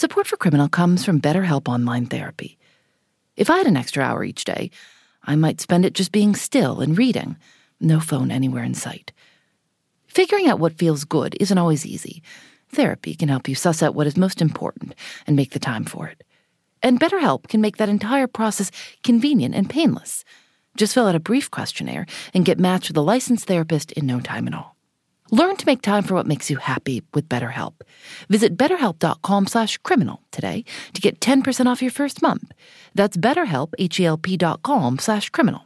Support for Criminal comes from BetterHelp Online Therapy. If I had an extra hour each day, I might spend it just being still and reading, no phone anywhere in sight. Figuring out what feels good isn't always easy. Therapy can help you suss out what is most important and make the time for it. And BetterHelp can make that entire process convenient and painless. Just fill out a brief questionnaire and get matched with a licensed therapist in no time at all. Learn to make time for what makes you happy with BetterHelp. Visit betterhelp.com slash criminal today to get 10% off your first month. That's betterhelp, H-E-L-P dot com slash criminal.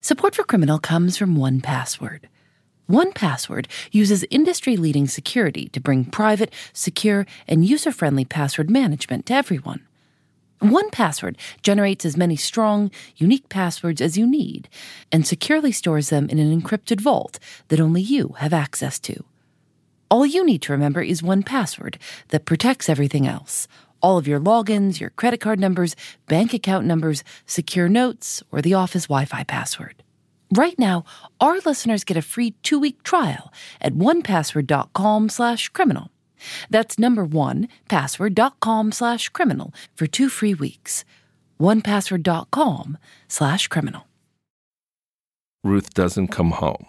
Support for Criminal comes from 1Password. 1Password uses industry-leading security to bring private, secure, and user-friendly password management to everyone. 1Password generates as many strong, unique passwords as you need and securely stores them in an encrypted vault that only you have access to. All you need to remember is 1Password that protects everything else all of your logins, your credit card numbers, bank account numbers, secure notes, or the office Wi Fi password. Right now, our listeners get a free two week trial at onepassword.com slash criminal. That's number one, password.com slash criminal for two free weeks. Onepassword.com slash criminal. Ruth doesn't come home.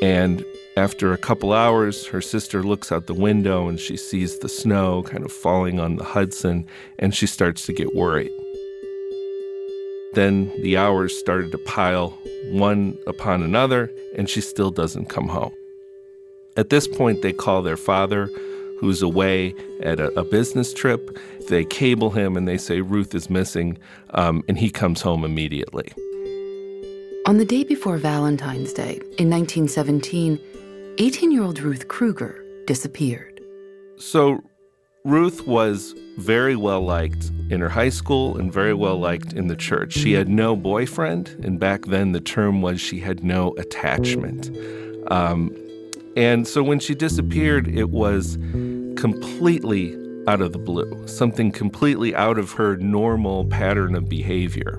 And after a couple hours, her sister looks out the window and she sees the snow kind of falling on the Hudson, and she starts to get worried. Then the hours started to pile one upon another, and she still doesn't come home. At this point, they call their father, who's away at a, a business trip. They cable him and they say Ruth is missing, um, and he comes home immediately. On the day before Valentine's Day in 1917, 18 year old Ruth Cruger disappeared. So, Ruth was very well liked in her high school and very well liked in the church. She had no boyfriend, and back then the term was she had no attachment. Um, and so when she disappeared, it was completely out of the blue, something completely out of her normal pattern of behavior.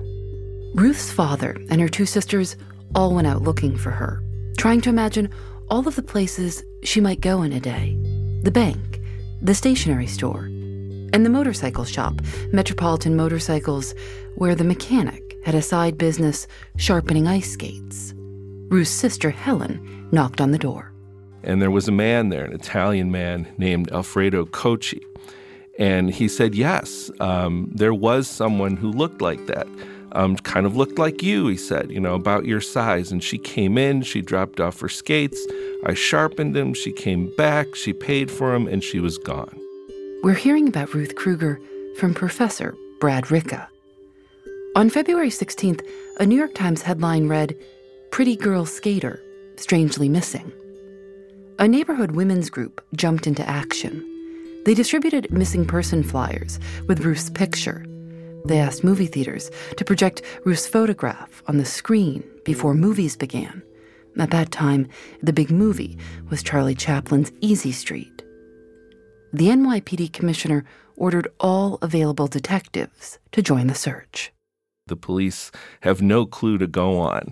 Ruth's father and her two sisters all went out looking for her, trying to imagine all of the places she might go in a day the bank, the stationery store, and the motorcycle shop, Metropolitan Motorcycles, where the mechanic had a side business sharpening ice skates. Ruth's sister, Helen, knocked on the door. And there was a man there, an Italian man named Alfredo Cocchi. And he said, Yes, um, there was someone who looked like that. Um, kind of looked like you, he said, you know, about your size. And she came in, she dropped off her skates. I sharpened them. She came back, she paid for them, and she was gone. We're hearing about Ruth Cruger from Professor Brad Ricca. On February 16th, a New York Times headline read Pretty Girl Skater, Strangely Missing a neighborhood women's group jumped into action. They distributed missing person flyers with Ruth's picture. They asked movie theaters to project Ruth's photograph on the screen before movies began. At that time, the big movie was Charlie Chaplin's Easy Street. The NYPD commissioner ordered all available detectives to join the search. The police have no clue to go on.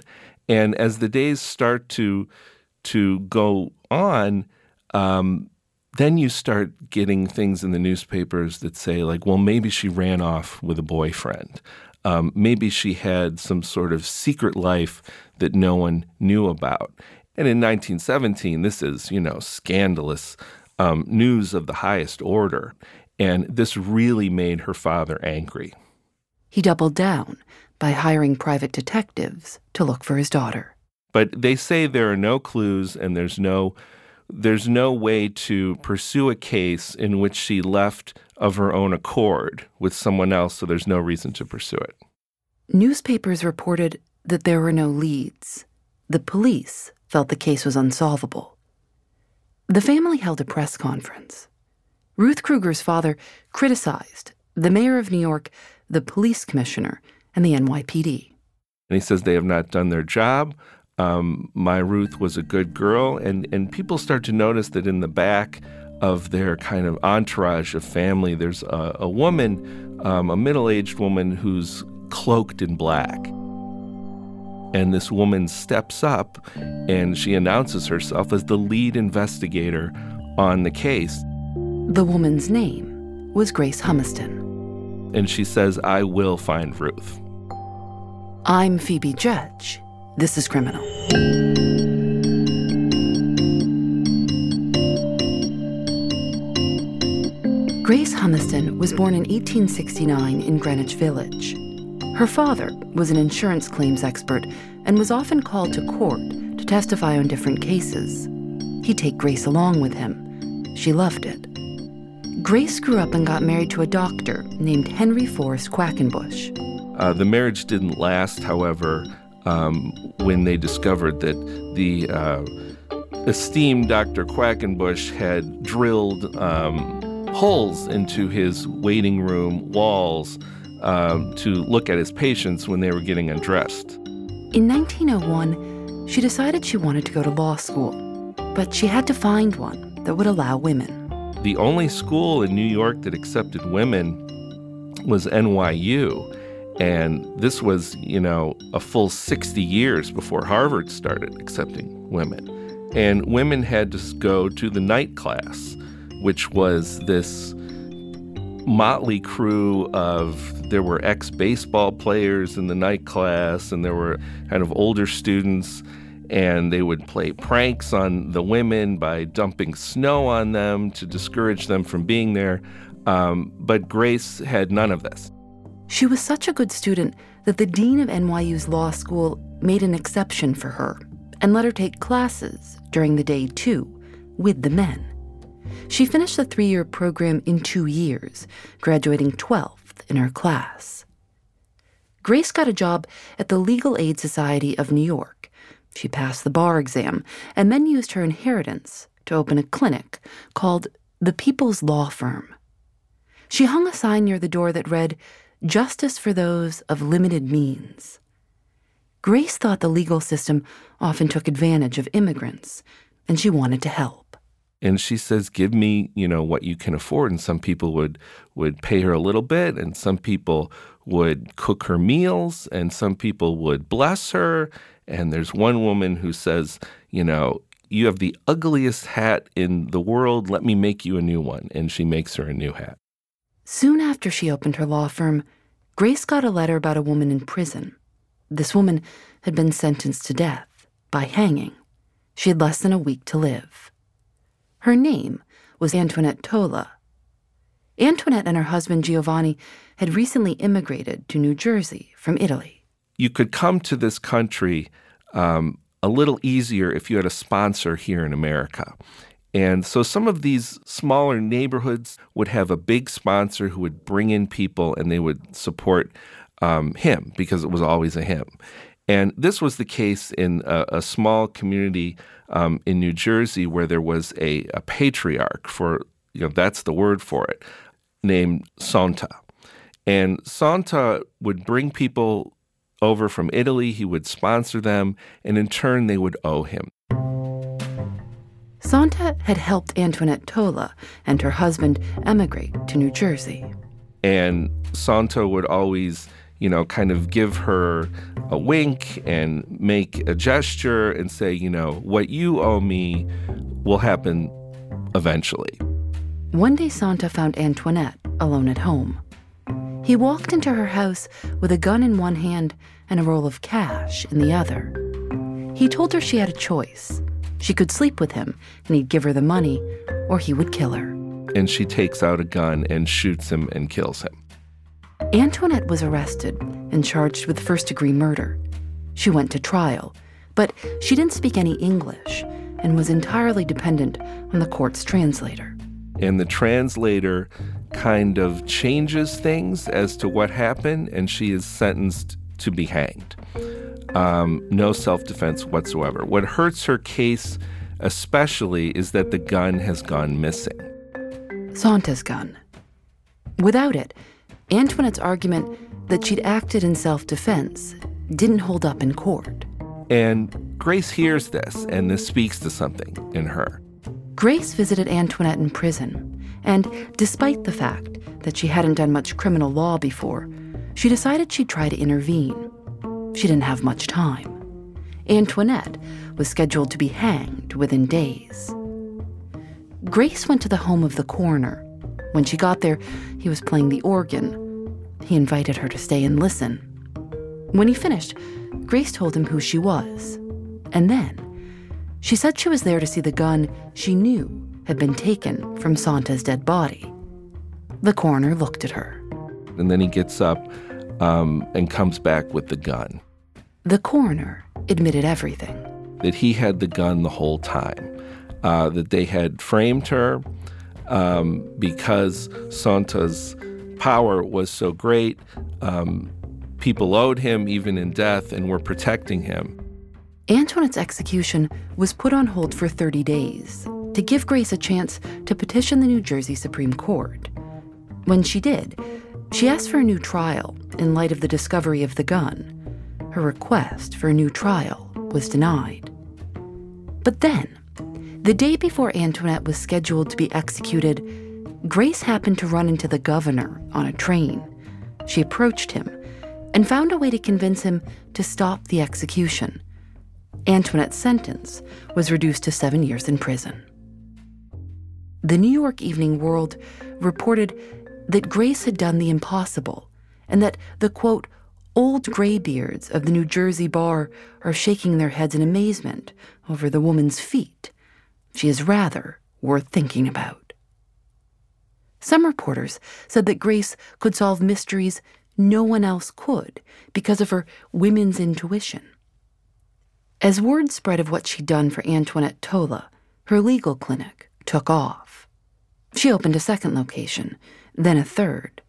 And as the days start to to go on, um, then you start getting things in the newspapers that say, like, well, maybe she ran off with a boyfriend. Um, maybe she had some sort of secret life that no one knew about. And in 1917, this is, you know, scandalous um, news of the highest order. And this really made her father angry. He doubled down by hiring private detectives to look for his daughter. But they say there are no clues and there's no there's no way to pursue a case in which she left of her own accord with someone else, so there's no reason to pursue it. Newspapers reported that there were no leads. The police felt the case was unsolvable. The family held a press conference. Ruth Cruger's father criticized the mayor of New York, the police commissioner, and the NYPD. And he says they have not done their job um, my Ruth was a good girl, and and people start to notice that in the back of their kind of entourage of family, there's a, a woman, um, a middle-aged woman who's cloaked in black. And this woman steps up and she announces herself as the lead investigator on the case. The woman's name was Grace Humiston. And she says, I will find Ruth. I'm Phoebe Judge. This is Criminal. Grace Humiston was born in 1869 in Greenwich Village. Her father was an insurance claims expert and was often called to court to testify on different cases. He'd take Grace along with him. She loved it. Grace grew up and got married to a doctor named Henry Forrest Quackenbush. Uh, the marriage didn't last, however, um, when they discovered that the uh, esteemed Dr. Quackenbush had drilled um, holes into his waiting room walls um, to look at his patients when they were getting undressed. In 1901, she decided she wanted to go to law school, but she had to find one that would allow women. The only school in New York that accepted women was NYU. And this was, you know, a full 60 years before Harvard started accepting women. And women had to go to the night class which was this motley crew of there were ex baseball players in the night class, and there were kind of older students, and they would play pranks on the women by dumping snow on them to discourage them from being there. Um, but Grace had none of this. She was such a good student that the dean of NYU's law school made an exception for her and let her take classes during the day, too, with the men. She finished the three year program in two years, graduating 12th in her class. Grace got a job at the Legal Aid Society of New York. She passed the bar exam and then used her inheritance to open a clinic called the People's Law Firm. She hung a sign near the door that read, Justice for those of limited means. Grace thought the legal system often took advantage of immigrants, and she wanted to help. And she says give me you know what you can afford. And some people would would pay her a little bit and some people would cook her meals and some people would bless her. And there's one woman who says you know you have the ugliest hat in the world. Let me make you a new one. And she makes her a new hat soon after she opened her law firm grace got a letter about a woman in prison this woman had been sentenced to death by hanging she had less than a week to live her name was Antoinette Tolla. Antoinette and her husband Giovanni had recently immigrated to New Jersey from Italy. You could come to this country um, a little easier if you had a sponsor here in America. And so some of these smaller neighborhoods would have a big sponsor who would bring in people and they would support um, him because it was always a him. And this was the case in a, a small community um, in New Jersey where there was a, a patriarch for, you know, that's the word for it, named Sonta. And Sonta would bring people over from Italy, he would sponsor them, and in turn, they would owe him. Sonta had helped Antoinette Tolla and her husband emigrate to New Jersey. And Sonta would always you know, kind of give her a wink and make a gesture and say, you know, what you owe me will happen eventually. One day, Sonta found Antoinette alone at home. He walked into her house with a gun in one hand and a roll of cash in the other. He told her she had a choice. She could sleep with him and he'd give her the money, or he would kill her. And she takes out a gun and shoots him and kills him. Antoinette was arrested and charged with first degree murder. She went to trial, but she didn't speak any English and was entirely dependent on the court's translator. And the translator kind of changes things as to what happened, and she is sentenced to be hanged. Um, no self defense whatsoever. What hurts her case, especially, is that the gun has gone missing. Sonta's gun. Without it, Antoinette's argument that she'd acted in self defense didn't hold up in court. And Grace hears this, and this speaks to something in her. Grace visited Antoinette in prison, and despite the fact that she hadn't done much criminal law before, she decided she'd try to intervene. She didn't have much time. Antoinette was scheduled to be hanged within days. Grace went to the home of the coroner. When she got there, he was playing the organ. He invited her to stay and listen. When he finished, Grace told him who she was. And then she said she was there to see the gun she knew had been taken from Sonta's dead body. The coroner looked at her. And then he gets up um, and comes back with the gun. The coroner admitted everything. That he had the gun the whole time, uh, that they had framed her um, because Sonta's power was so great. Um, people owed him even in death and were protecting him. Antoinette's execution was put on hold for 30 days to give Grace a chance to petition the New Jersey Supreme Court. When she did, she asked for a new trial in light of the discovery of the gun. Her request for a new trial was denied. But then, the day before Antoinette was scheduled to be executed, Grace happened to run into the governor on a train. She approached him and found a way to convince him to stop the execution. Antoinette's sentence was reduced to seven years in prison. The New York Evening World reported that Grace had done the impossible and that the quote, old graybeards of the New Jersey bar are shaking their heads in amazement over the woman's feat. She is rather worth thinking about. Some reporters said that Grace could solve mysteries no one else could because of her women's intuition. As word spread of what she'd done for Antoinette Tolla, her legal clinic took off. She opened a second location, then a third.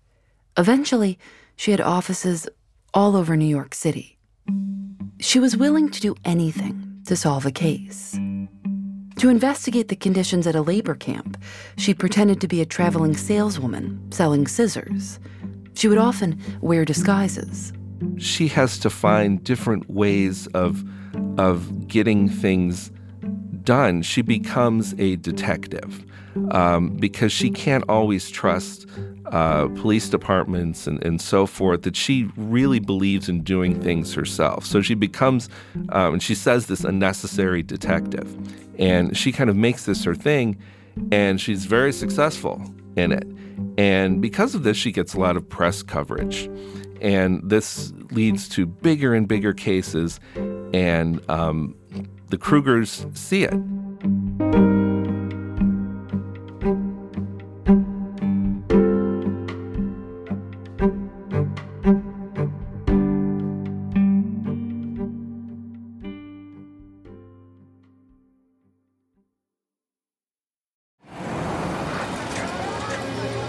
Eventually, she had offices all over New York City. She was willing to do anything to solve a case. To investigate the conditions at a labor camp, she pretended to be a traveling saleswoman selling scissors. She would often wear disguises. She has to find different ways of of getting things done, she becomes a detective um, because she can't always trust uh, police departments and, and so forth, that she really believes in doing things herself. So she becomes, um, and she says this, unnecessary detective. And she kind of makes this her thing, and she's very successful in it. And because of this, she gets a lot of press coverage. And this leads to bigger and bigger cases and um, the Crugers see it.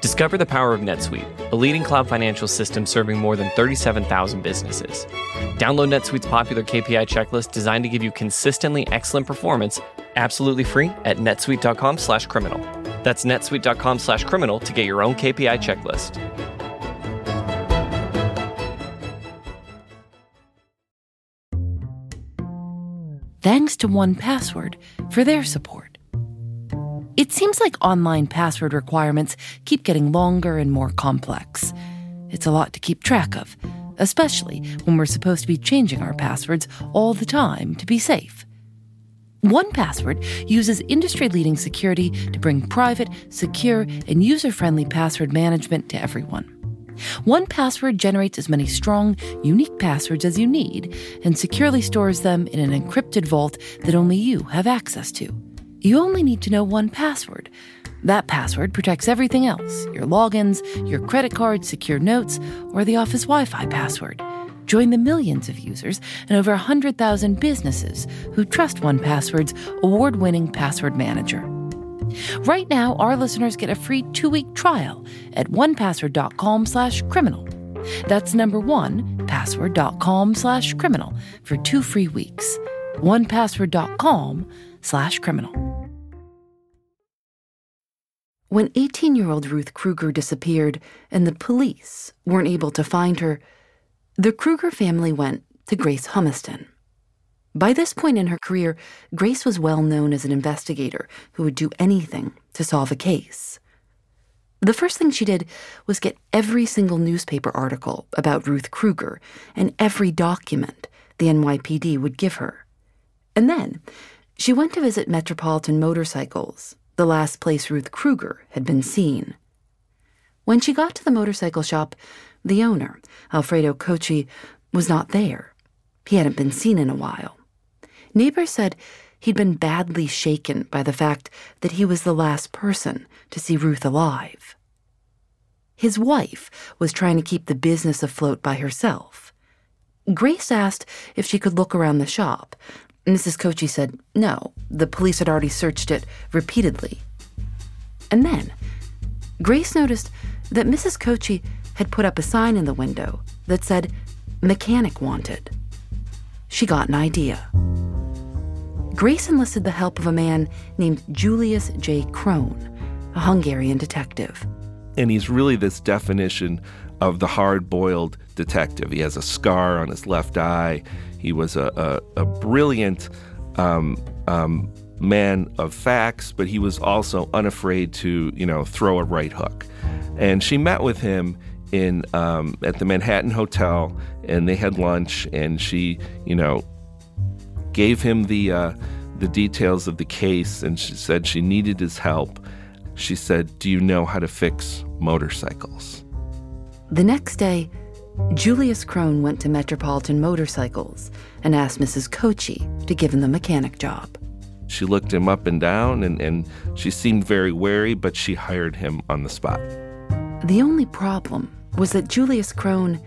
Discover the power of NetSuite, a leading cloud financial system serving more than 37,000 businesses. Download NetSuite's popular KPI checklist designed to give you consistently excellent performance absolutely free at netsuite.com/criminal. That's netsuite.com/criminal to get your own KPI checklist. thanks to 1Password for their support. It seems like online password requirements keep getting longer and more complex. It's a lot to keep track of, especially when we're supposed to be changing our passwords all the time to be safe. 1Password uses industry leading security to bring private, secure, and user friendly password management to everyone. 1Password generates as many strong, unique passwords as you need and securely stores them in an encrypted vault that only you have access to. You only need to know one password. That password protects everything else your logins, your credit cards, secure notes, or the office Wi Fi password. Join the millions of users and over 100,000 businesses who trust 1Password's award winning password manager. Right now, our listeners get a free two-week trial at onepassword.com slash criminal. That's number one, password.com slash criminal for two free weeks. onepassword.com slash criminal. When 18-year-old Ruth Cruger disappeared and the police weren't able to find her, the Cruger family went to Grace Humiston. By this point in her career, Grace was well known as an investigator who would do anything to solve a case. The first thing she did was get every single newspaper article about Ruth Cruger and every document the NYPD would give her. And then she went to visit Metropolitan Motorcycles, the last place Ruth Cruger had been seen. When she got to the motorcycle shop, the owner, Alfredo Cocchi, was not there. He hadn't been seen in a while. Neighbors said he'd been badly shaken by the fact that he was the last person to see Ruth alive. His wife was trying to keep the business afloat by herself. Grace asked if she could look around the shop. Mrs. Cocchi said no, the police had already searched it repeatedly. And then, Grace noticed that Mrs. Cocchi had put up a sign in the window that said, Mechanic Wanted. She got an idea. Grace enlisted the help of a man named Julius J. Kron, a Hungarian detective. And he's really this definition of the hard boiled detective. He has a scar on his left eye. He was a, a, a brilliant um, um, man of facts, but he was also unafraid to, you know, throw a right hook. And she met with him in um, at the Manhattan Hotel, and they had lunch, and she, you know, gave him the uh, the details of the case, and she said she needed his help. She said, "Do you know how to fix motorcycles?" The next day, Julius Kron went to Metropolitan Motorcycles and asked Mrs. Cocchi to give him the mechanic job. She looked him up and down, and, and she seemed very wary, but she hired him on the spot. The only problem was that Julius Kron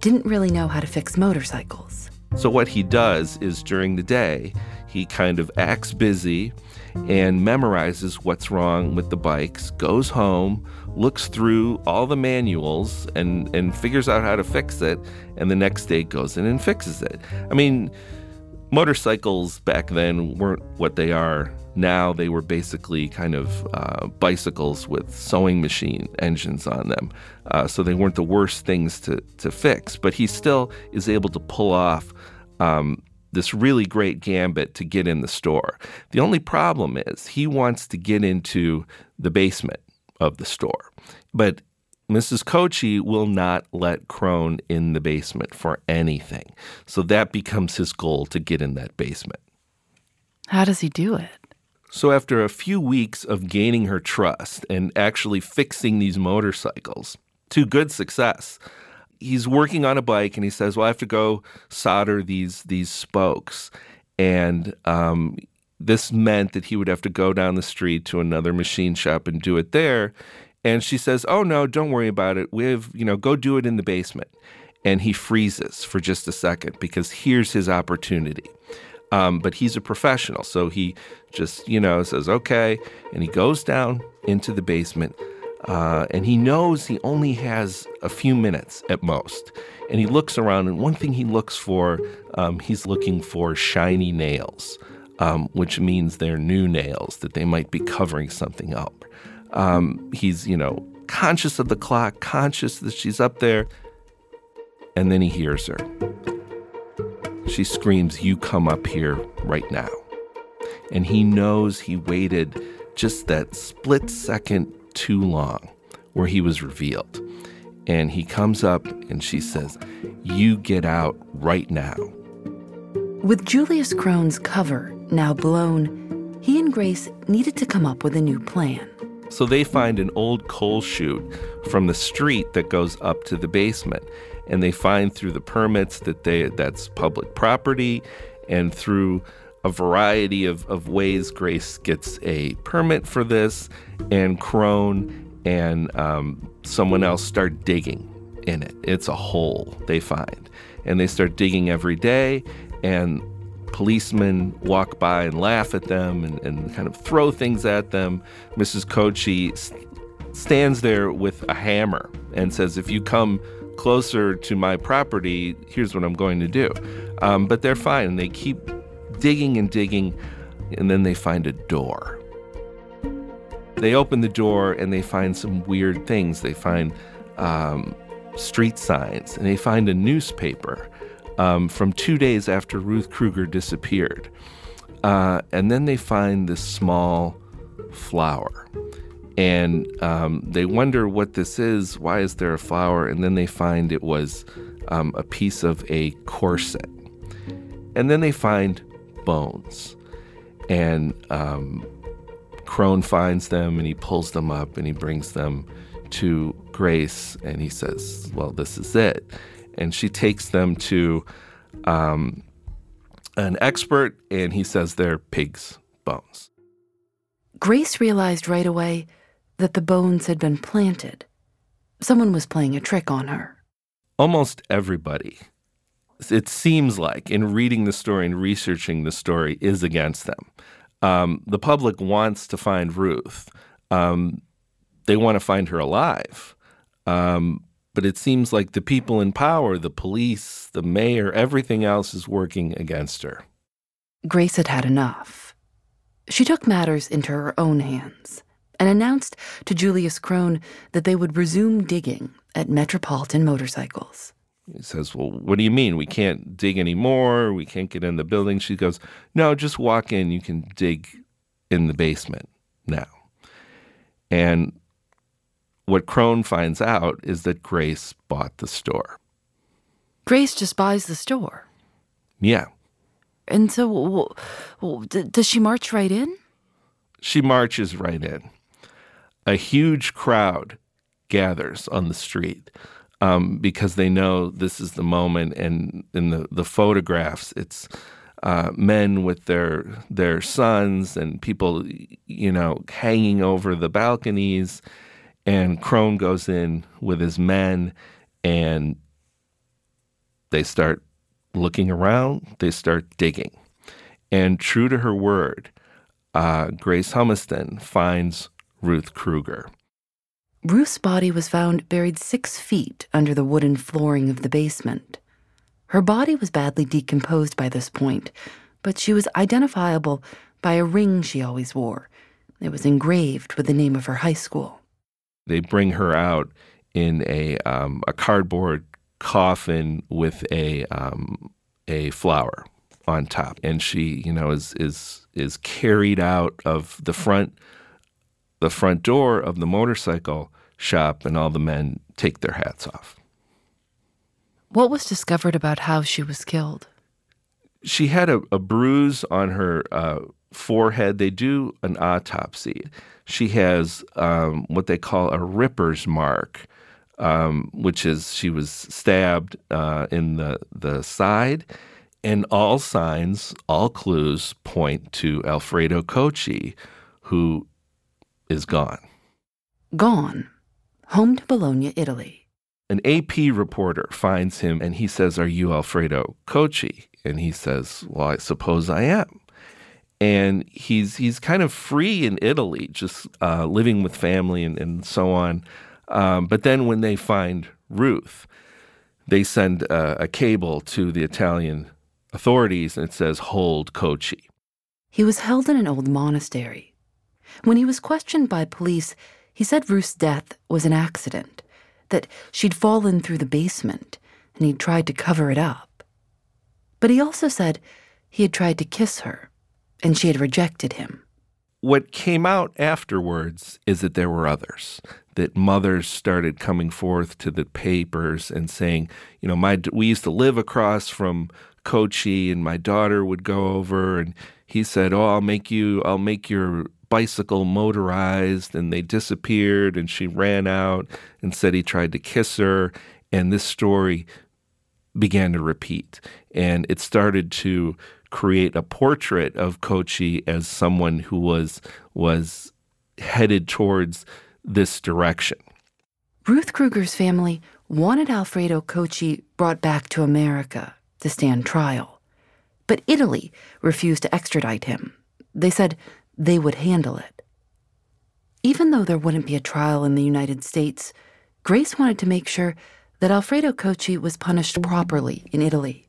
didn't really know how to fix motorcycles. So, what he does is during the day, he kind of acts busy and memorizes what's wrong with the bikes, goes home, looks through all the manuals, and, and figures out how to fix it, and the next day goes in and fixes it. I mean, motorcycles back then weren't what they are now. They were basically kind of uh, bicycles with sewing machine engines on them. Uh, so they weren't the worst things to, to fix, but he still is able to pull off um, this really great gambit to get in the store. The only problem is he wants to get into the basement of the store. But Mrs. Cocchi will not let Kron in the basement for anything. So that becomes his goal to get in that basement. How does he do it? So, after a few weeks of gaining her trust and actually fixing these motorcycles to good success, he's working on a bike and he says, "Well, I have to go solder these these spokes," and um, this meant that he would have to go down the street to another machine shop and do it there. And she says, "Oh no, don't worry about it. We have, you know, go do it in the basement." And he freezes for just a second because here's his opportunity. Um, but he's a professional, so he just, you know, says, okay. And he goes down into the basement. Uh, and he knows he only has a few minutes at most. And he looks around, and one thing he looks for, um, he's looking for shiny nails, um, which means they're new nails, that they might be covering something up. Um, he's, you know, conscious of the clock, conscious that she's up there. And then he hears her. She screams, You come up here right now. And he knows he waited just that split second too long where he was revealed. And he comes up and she says, You get out right now. With Julius Kron's cover now blown, he and Grace needed to come up with a new plan. So they find an old coal chute from the street that goes up to the basement. And they find through the permits that they that's public property and through a variety of, of ways Grace gets a permit for this and Kron and um, someone else start digging in it. It's a hole they find. And they start digging every day and policemen walk by and laugh at them and, and kind of throw things at them. Mrs. Cocchi stands there with a hammer and says, If you come closer to my property, here's what I'm going to do. Um, but they're fine. And they keep digging and digging, and then they find a door. They open the door and they find some weird things. They find um, street signs and they find a newspaper um, from two days after Ruth Cruger disappeared. Uh, and then they find this small flower. And um, they wonder what this is. Why is there a flower? And then they find it was um, a piece of a corset. And then they find bones. And um, Kron finds them and he pulls them up and he brings them to Grace and he says, Well, this is it and she takes them to um, an expert, and he says they're pig's bones. Grace realized right away that the bones had been planted. Someone was playing a trick on her. Almost everybody, it seems like, in reading the story and researching the story, is against them. Um, the public wants to find Ruth. Um, they want to find her alive. Um, but it seems like the people in power, the police, the mayor, everything else is working against her. Grace had had enough. She took matters into her own hands and announced to Julius Kron that they would resume digging at Metropolitan Motorcycles. He says, Well, what do you mean? We can't dig anymore. We can't get in the building. She goes, No, just walk in. You can dig in the basement now. And what Kron finds out is that Grace bought the store. Grace just buys the store. Yeah. And so, well, well, does she march right in? She marches right in. A huge crowd gathers on the street um, because they know this is the moment. And in the, the photographs, it's uh, men with their their sons and people, you know, hanging over the balconies and Kron goes in with his men and they start looking around, they start digging. And true to her word, uh, Grace Humiston finds Ruth Cruger. Ruth's body was found buried six feet under the wooden flooring of the basement. Her body was badly decomposed by this point, but she was identifiable by a ring she always wore. It was engraved with the name of her high school. They bring her out in a um, a cardboard coffin with a um, a flower on top, and she, you know, is is is carried out of the front the front door of the motorcycle shop, and all the men take their hats off. What was discovered about how she was killed? She had a, a bruise on her uh, forehead. They do an autopsy she has um, what they call a ripper's mark, um, which is she was stabbed uh, in the, the side. And all signs, all clues point to Alfredo Cocchi, who is gone. Gone. Home to Bologna, Italy. An AP reporter finds him and he says, Are you Alfredo Cocchi? And he says, Well, I suppose I am and he's he's kind of free in Italy, just uh, living with family and, and so on. Um, but then when they find Ruth, they send a, a cable to the Italian authorities, and it says "Hold Cocchi. He was held in an old monastery. When he was questioned by police, he said Ruth's death was an accident, that she'd fallen through the basement, and he'd tried to cover it up. But he also said he had tried to kiss her and she had rejected him. What came out afterwards is that there were others, that mothers started coming forth to the papers and saying, you know, my we used to live across from Cocchi and my daughter would go over and he said, "Oh, I'll make you I'll make your bicycle motorized and they disappeared and she ran out and said he tried to kiss her and this story began to repeat and it started to create a portrait of Cocchi as someone who was was headed towards this direction. Ruth Cruger's family wanted Alfredo Cocchi brought back to America to stand trial. But Italy refused to extradite him. They said they would handle it. Even though there wouldn't be a trial in the United States, Grace wanted to make sure that Alfredo Cocchi was punished properly in Italy.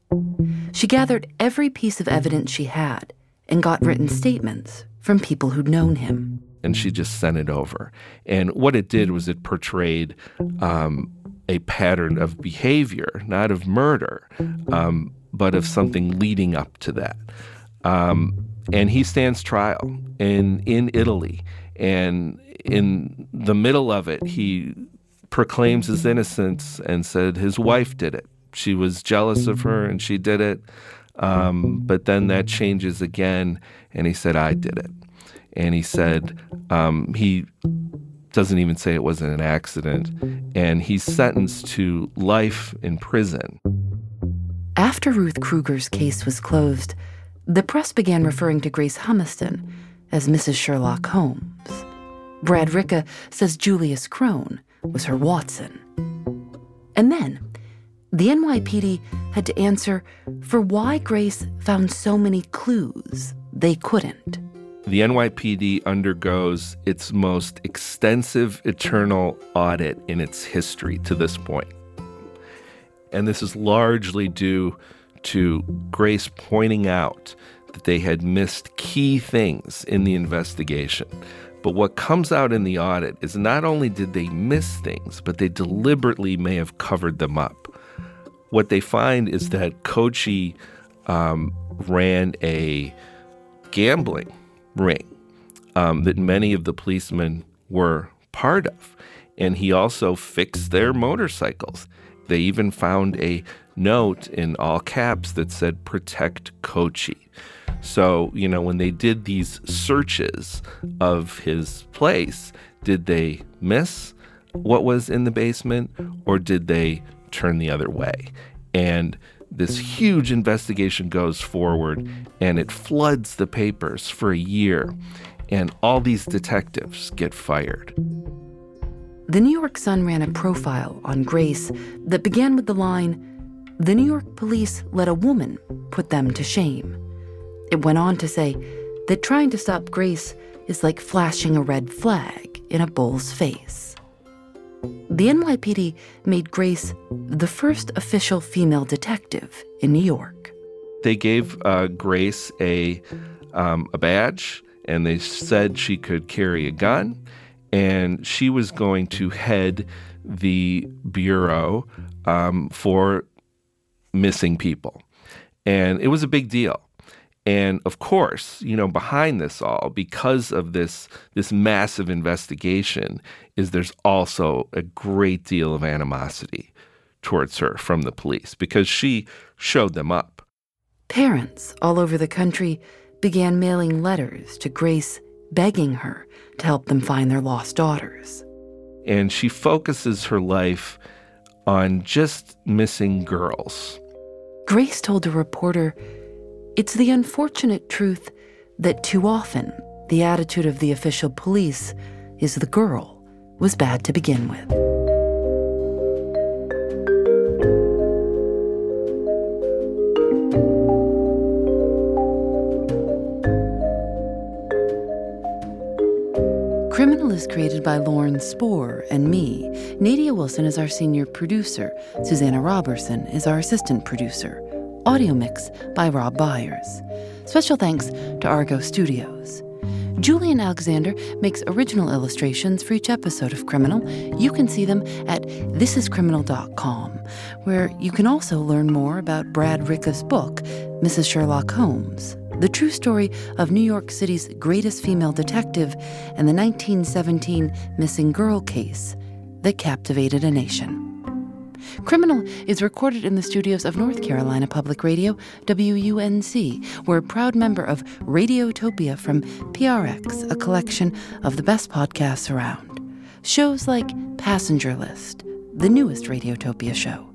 She gathered every piece of evidence she had and got written statements from people who'd known him. And she just sent it over. And what it did was it portrayed um, a pattern of behavior, not of murder, um, but of something leading up to that. Um, and he stands trial in in Italy, and in the middle of it, he proclaims his innocence and said his wife did it. She was jealous of her, and she did it. Um, but then that changes again, and he said, "I did it." And he said um, he doesn't even say it wasn't an accident, and he's sentenced to life in prison. After Ruth Cruger's case was closed, the press began referring to Grace Humiston as Mrs. Sherlock Holmes. Brad Ricca says Julius Kron was her Watson. And then, the NYPD had to answer for why Grace found so many clues they couldn't the NYPD undergoes its most extensive eternal audit in its history to this point. And this is largely due to Grace pointing out that they had missed key things in the investigation. But what comes out in the audit is not only did they miss things, but they deliberately may have covered them up. What they find is that Cocchi um, ran a gambling ring um, that many of the policemen were part of. And he also fixed their motorcycles. They even found a note in all caps that said, Protect Cocchi. So, you know, when they did these searches of his place, did they miss what was in the basement or did they turn the other way? And this huge investigation goes forward and it floods the papers for a year, and all these detectives get fired. The New York Sun ran a profile on Grace that began with the line The New York police let a woman put them to shame. It went on to say that trying to stop Grace is like flashing a red flag in a bull's face. The NYPD made Grace the first official female detective in New York. They gave uh, Grace a, um, a badge and they said she could carry a gun and she was going to head the bureau um, for missing people. And it was a big deal. And of course, you know, behind this all, because of this this massive investigation, is there's also a great deal of animosity towards her from the police because she showed them up. Parents all over the country began mailing letters to Grace begging her to help them find their lost daughters. And she focuses her life on just missing girls. Grace told a reporter it's the unfortunate truth that too often the attitude of the official police is the girl was bad to begin with. Created by Lauren Spohr and me. Nadia Wilson is our senior producer. Susanna Robertson is our assistant producer. Audio mix by Rob Byers. Special thanks to Argo Studios. Julian Alexander makes original illustrations for each episode of Criminal. You can see them at thisiscriminal.com, where you can also learn more about Brad Ricca's book, Mrs. Sherlock Holmes, the true story of New York City's greatest female detective and the 1917 missing girl case that captivated a nation. Criminal is recorded in the studios of North Carolina Public Radio, WUNC. We're a proud member of Radiotopia from PRX, a collection of the best podcasts around. Shows like Passenger List, the newest Radiotopia show.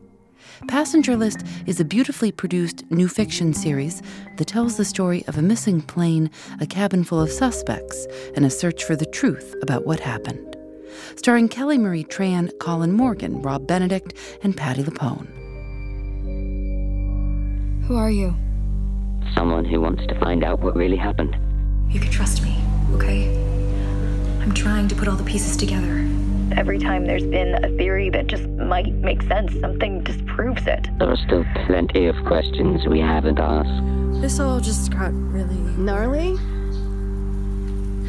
Passenger List is a beautifully produced new fiction series that tells the story of a missing plane, a cabin full of suspects, and a search for the truth about what happened starring Kelly Marie Tran, Colin Morgan, Rob Benedict, and Patti LuPone. Who are you? Someone who wants to find out what really happened. You can trust me, okay? I'm trying to put all the pieces together. Every time there's been a theory that just might make sense, something disproves it. There are still plenty of questions we haven't asked. This all just got really gnarly.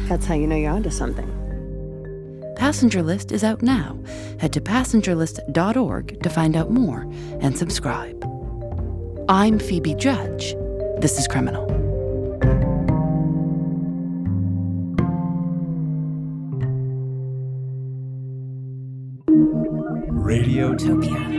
That's how you know you're onto something. Passenger List is out now. Head to passengerlist.org to find out more and subscribe. I'm Phoebe Judge. This is Criminal. Radiotopia.